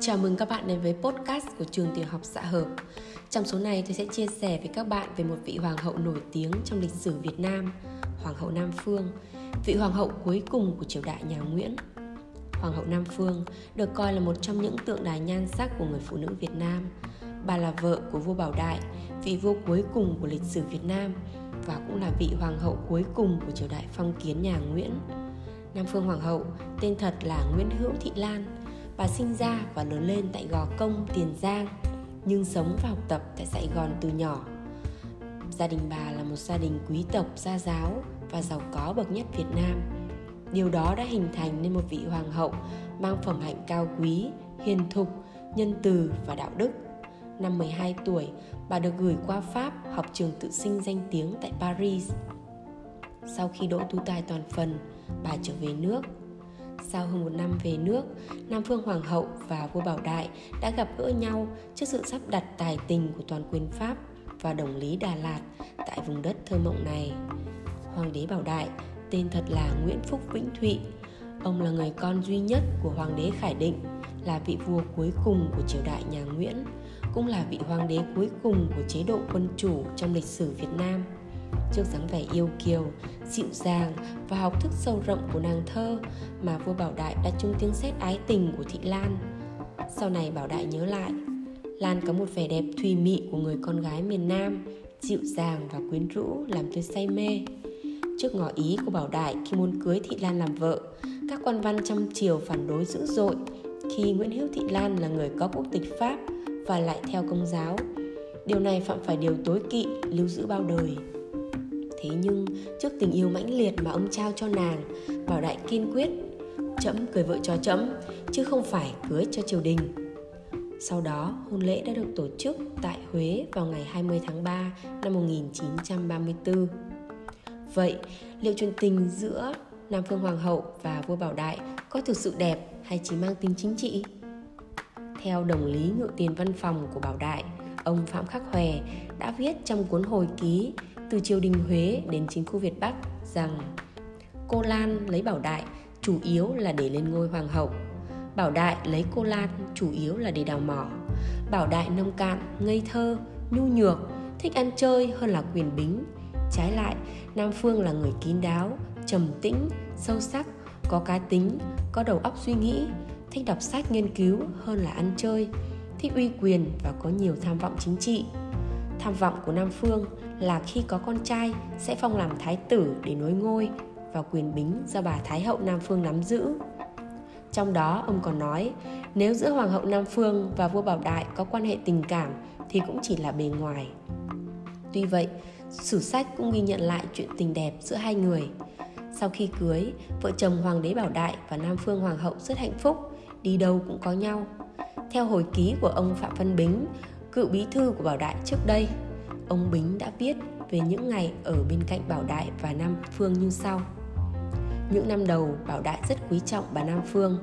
Chào mừng các bạn đến với podcast của trường tiểu học xã hợp. Trong số này tôi sẽ chia sẻ với các bạn về một vị hoàng hậu nổi tiếng trong lịch sử Việt Nam, Hoàng hậu Nam Phương, vị hoàng hậu cuối cùng của triều đại nhà Nguyễn. Hoàng hậu Nam Phương được coi là một trong những tượng đài nhan sắc của người phụ nữ Việt Nam. Bà là vợ của vua Bảo Đại, vị vua cuối cùng của lịch sử Việt Nam và cũng là vị hoàng hậu cuối cùng của triều đại phong kiến nhà Nguyễn. Nam Phương Hoàng hậu tên thật là Nguyễn Hữu Thị Lan, Bà sinh ra và lớn lên tại Gò Công, Tiền Giang, nhưng sống và học tập tại Sài Gòn từ nhỏ. Gia đình bà là một gia đình quý tộc, gia giáo và giàu có bậc nhất Việt Nam. Điều đó đã hình thành nên một vị hoàng hậu mang phẩm hạnh cao quý, hiền thục, nhân từ và đạo đức. Năm 12 tuổi, bà được gửi qua Pháp học trường tự sinh danh tiếng tại Paris. Sau khi đỗ tu tài toàn phần, bà trở về nước sau hơn một năm về nước, Nam Phương Hoàng hậu và vua Bảo Đại đã gặp gỡ nhau trước sự sắp đặt tài tình của toàn quyền Pháp và đồng lý Đà Lạt tại vùng đất thơ mộng này. Hoàng đế Bảo Đại, tên thật là Nguyễn Phúc Vĩnh Thụy. Ông là người con duy nhất của Hoàng đế Khải Định, là vị vua cuối cùng của triều đại nhà Nguyễn, cũng là vị hoàng đế cuối cùng của chế độ quân chủ trong lịch sử Việt Nam trước dáng vẻ yêu kiều, dịu dàng và học thức sâu rộng của nàng thơ mà vua Bảo Đại đã chung tiếng xét ái tình của Thị Lan. Sau này Bảo Đại nhớ lại, Lan có một vẻ đẹp thùy mị của người con gái miền Nam, dịu dàng và quyến rũ làm tôi say mê. Trước ngỏ ý của Bảo Đại khi muốn cưới Thị Lan làm vợ, các quan văn trong triều phản đối dữ dội khi Nguyễn Hữu Thị Lan là người có quốc tịch Pháp và lại theo công giáo. Điều này phạm phải điều tối kỵ lưu giữ bao đời. Thế nhưng trước tình yêu mãnh liệt mà ông trao cho nàng, Bảo Đại kiên quyết Chấm cưới vợ cho chấm, chứ không phải cưới cho triều đình. Sau đó, hôn lễ đã được tổ chức tại Huế vào ngày 20 tháng 3 năm 1934. Vậy, liệu chuyện tình giữa Nam Phương Hoàng hậu và vua Bảo Đại có thực sự đẹp hay chỉ mang tính chính trị? Theo đồng lý ngự tiền văn phòng của Bảo Đại, ông Phạm Khắc Hòe đã viết trong cuốn hồi ký từ triều đình Huế đến chính khu Việt Bắc rằng cô Lan lấy Bảo Đại chủ yếu là để lên ngôi hoàng hậu. Bảo Đại lấy cô Lan chủ yếu là để đào mỏ. Bảo Đại nông cạn, ngây thơ, nhu nhược, thích ăn chơi hơn là quyền bính. Trái lại, Nam Phương là người kín đáo, trầm tĩnh, sâu sắc, có cá tính, có đầu óc suy nghĩ, thích đọc sách nghiên cứu hơn là ăn chơi, thích uy quyền và có nhiều tham vọng chính trị. Tham vọng của Nam Phương là khi có con trai sẽ phong làm thái tử để nối ngôi và quyền bính do bà Thái hậu Nam Phương nắm giữ. Trong đó ông còn nói, nếu giữa Hoàng hậu Nam Phương và vua Bảo Đại có quan hệ tình cảm thì cũng chỉ là bề ngoài. Tuy vậy, sử sách cũng ghi nhận lại chuyện tình đẹp giữa hai người. Sau khi cưới, vợ chồng Hoàng đế Bảo Đại và Nam Phương Hoàng hậu rất hạnh phúc, đi đâu cũng có nhau. Theo hồi ký của ông Phạm Văn Bính, cựu bí thư của Bảo Đại trước đây, ông Bính đã viết về những ngày ở bên cạnh Bảo Đại và Nam Phương như sau. Những năm đầu, Bảo Đại rất quý trọng bà Nam Phương.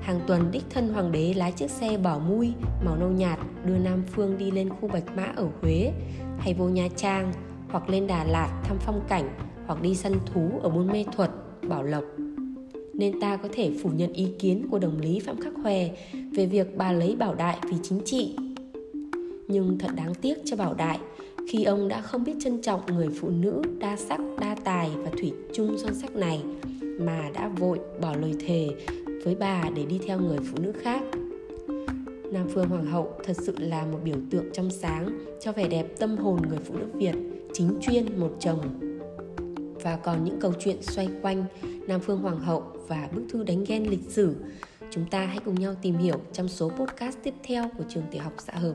Hàng tuần đích thân hoàng đế lái chiếc xe bỏ mui màu nâu nhạt đưa Nam Phương đi lên khu Bạch Mã ở Huế hay vô Nha Trang hoặc lên Đà Lạt thăm phong cảnh hoặc đi săn thú ở Buôn Mê Thuật, Bảo Lộc. Nên ta có thể phủ nhận ý kiến của đồng lý Phạm Khắc Hòe về việc bà lấy Bảo Đại vì chính trị. Nhưng thật đáng tiếc cho Bảo Đại khi ông đã không biết trân trọng người phụ nữ đa sắc, đa tài và thủy chung son sắc này mà đã vội bỏ lời thề với bà để đi theo người phụ nữ khác. Nam Phương Hoàng hậu thật sự là một biểu tượng trong sáng cho vẻ đẹp tâm hồn người phụ nữ Việt chính chuyên một chồng. Và còn những câu chuyện xoay quanh Nam Phương Hoàng hậu và bức thư đánh ghen lịch sử chúng ta hãy cùng nhau tìm hiểu trong số podcast tiếp theo của trường tiểu học xã hợp.